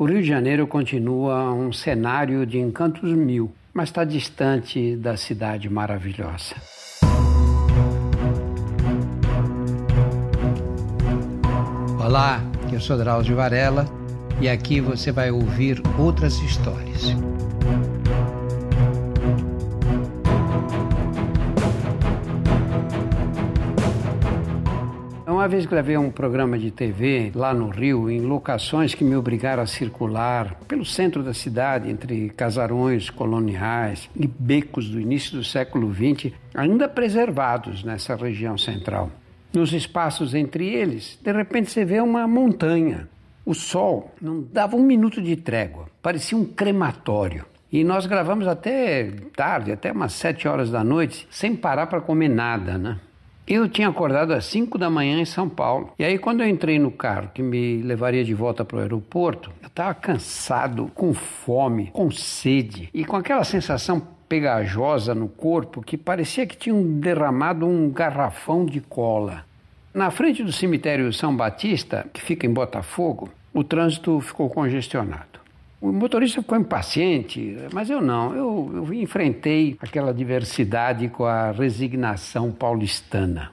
O Rio de Janeiro continua um cenário de encantos mil, mas está distante da cidade maravilhosa. Olá, eu sou Drauzio Varela e aqui você vai ouvir outras histórias. Uma vez gravei um programa de TV lá no Rio, em locações que me obrigaram a circular pelo centro da cidade, entre casarões coloniais e becos do início do século XX, ainda preservados nessa região central. Nos espaços entre eles, de repente você vê uma montanha. O sol não dava um minuto de trégua, parecia um crematório. E nós gravamos até tarde, até umas sete horas da noite, sem parar para comer nada, né? Eu tinha acordado às 5 da manhã em São Paulo. E aí, quando eu entrei no carro que me levaria de volta para o aeroporto, eu estava cansado, com fome, com sede e com aquela sensação pegajosa no corpo que parecia que tinham derramado um garrafão de cola. Na frente do cemitério São Batista, que fica em Botafogo, o trânsito ficou congestionado. O motorista ficou impaciente, mas eu não. Eu, eu enfrentei aquela diversidade com a resignação paulistana.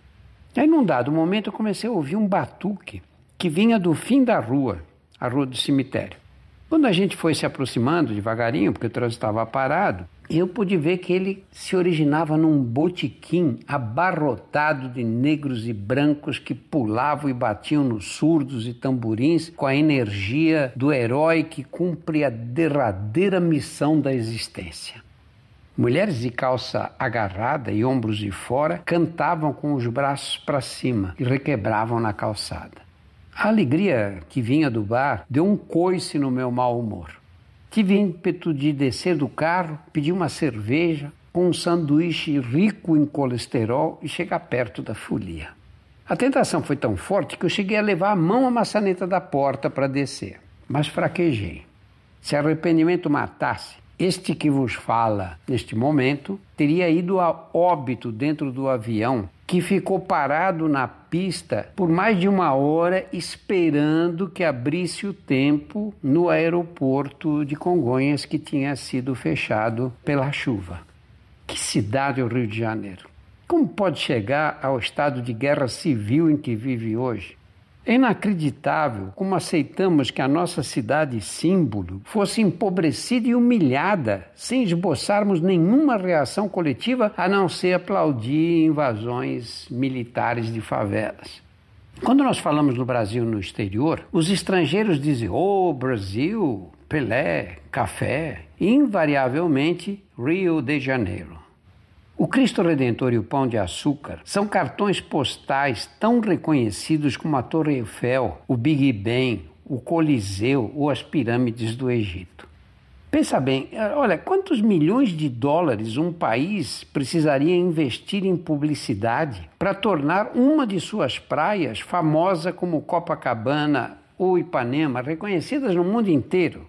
Aí, num dado momento, eu comecei a ouvir um batuque que vinha do fim da rua, a rua do cemitério. Quando a gente foi se aproximando devagarinho, porque o trânsito estava parado, eu pude ver que ele se originava num botequim abarrotado de negros e brancos que pulavam e batiam nos surdos e tamborins com a energia do herói que cumpre a derradeira missão da existência. Mulheres de calça agarrada e ombros de fora cantavam com os braços para cima e requebravam na calçada. A alegria que vinha do bar deu um coice no meu mau humor. Tive ímpeto de descer do carro, pedir uma cerveja com um sanduíche rico em colesterol e chegar perto da folia. A tentação foi tão forte que eu cheguei a levar a mão à maçaneta da porta para descer, mas fraquejei. Se arrependimento matasse, este que vos fala neste momento teria ido a óbito dentro do avião que ficou parado na pista por mais de uma hora esperando que abrisse o tempo no aeroporto de Congonhas que tinha sido fechado pela chuva. Que cidade é o Rio de Janeiro! Como pode chegar ao estado de guerra civil em que vive hoje? É inacreditável como aceitamos que a nossa cidade símbolo fosse empobrecida e humilhada sem esboçarmos nenhuma reação coletiva a não ser aplaudir invasões militares de favelas. Quando nós falamos do Brasil no exterior, os estrangeiros dizem: Oh, Brasil, Pelé, café, e invariavelmente Rio de Janeiro. O Cristo Redentor e o Pão de Açúcar são cartões postais tão reconhecidos como a Torre Eiffel, o Big Ben, o Coliseu ou as pirâmides do Egito. Pensa bem, olha, quantos milhões de dólares um país precisaria investir em publicidade para tornar uma de suas praias famosa como Copacabana ou Ipanema, reconhecidas no mundo inteiro?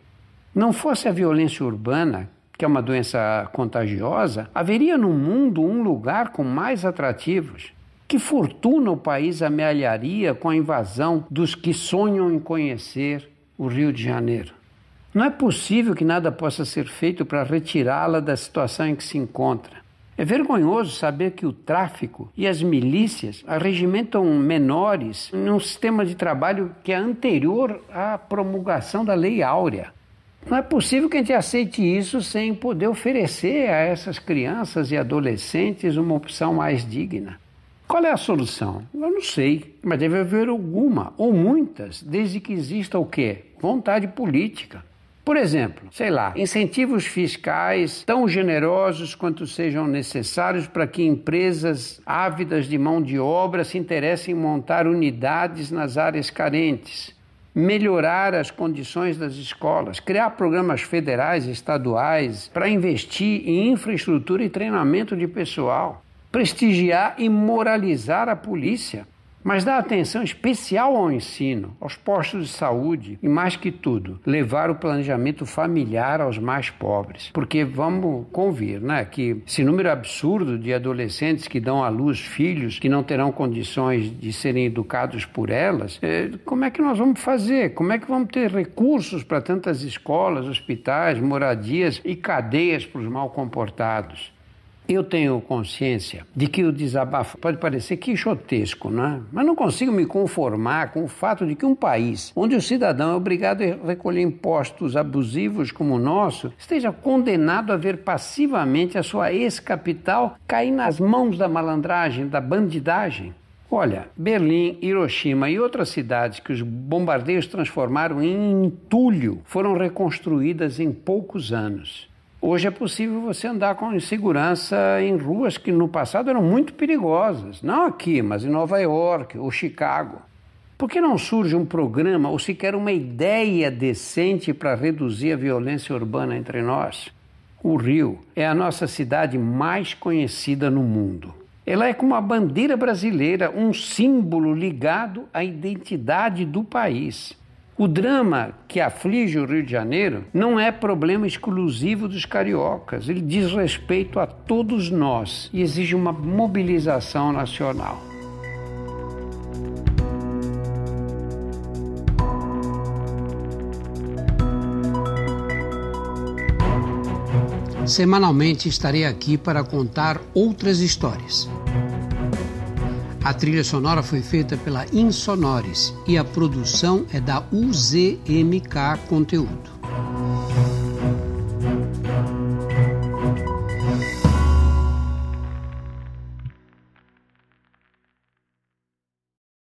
Não fosse a violência urbana que é uma doença contagiosa, haveria no mundo um lugar com mais atrativos. Que fortuna o país amealharia com a invasão dos que sonham em conhecer o Rio de Janeiro? Não é possível que nada possa ser feito para retirá-la da situação em que se encontra. É vergonhoso saber que o tráfico e as milícias arregimentam menores num sistema de trabalho que é anterior à promulgação da Lei Áurea. Não é possível que a gente aceite isso sem poder oferecer a essas crianças e adolescentes uma opção mais digna. Qual é a solução? Eu não sei, mas deve haver alguma, ou muitas, desde que exista o quê? Vontade política. Por exemplo, sei lá, incentivos fiscais tão generosos quanto sejam necessários para que empresas ávidas de mão de obra se interessem em montar unidades nas áreas carentes melhorar as condições das escolas, criar programas federais e estaduais para investir em infraestrutura e treinamento de pessoal, prestigiar e moralizar a polícia. Mas dá atenção especial ao ensino, aos postos de saúde e, mais que tudo, levar o planejamento familiar aos mais pobres. Porque vamos convir, né, que esse número absurdo de adolescentes que dão à luz filhos que não terão condições de serem educados por elas, é, como é que nós vamos fazer? Como é que vamos ter recursos para tantas escolas, hospitais, moradias e cadeias para os mal comportados? Eu tenho consciência de que o desabafo pode parecer quixotesco, né? mas não consigo me conformar com o fato de que um país onde o cidadão é obrigado a recolher impostos abusivos como o nosso esteja condenado a ver passivamente a sua ex-capital cair nas mãos da malandragem, da bandidagem. Olha, Berlim, Hiroshima e outras cidades que os bombardeios transformaram em entulho foram reconstruídas em poucos anos. Hoje é possível você andar com insegurança em ruas que no passado eram muito perigosas. Não aqui, mas em Nova York ou Chicago. Por que não surge um programa ou sequer uma ideia decente para reduzir a violência urbana entre nós? O Rio é a nossa cidade mais conhecida no mundo. Ela é como a bandeira brasileira, um símbolo ligado à identidade do país. O drama que aflige o Rio de Janeiro não é problema exclusivo dos cariocas, ele diz respeito a todos nós e exige uma mobilização nacional. Semanalmente estarei aqui para contar outras histórias. A trilha sonora foi feita pela Insonores e a produção é da UZMK Conteúdo.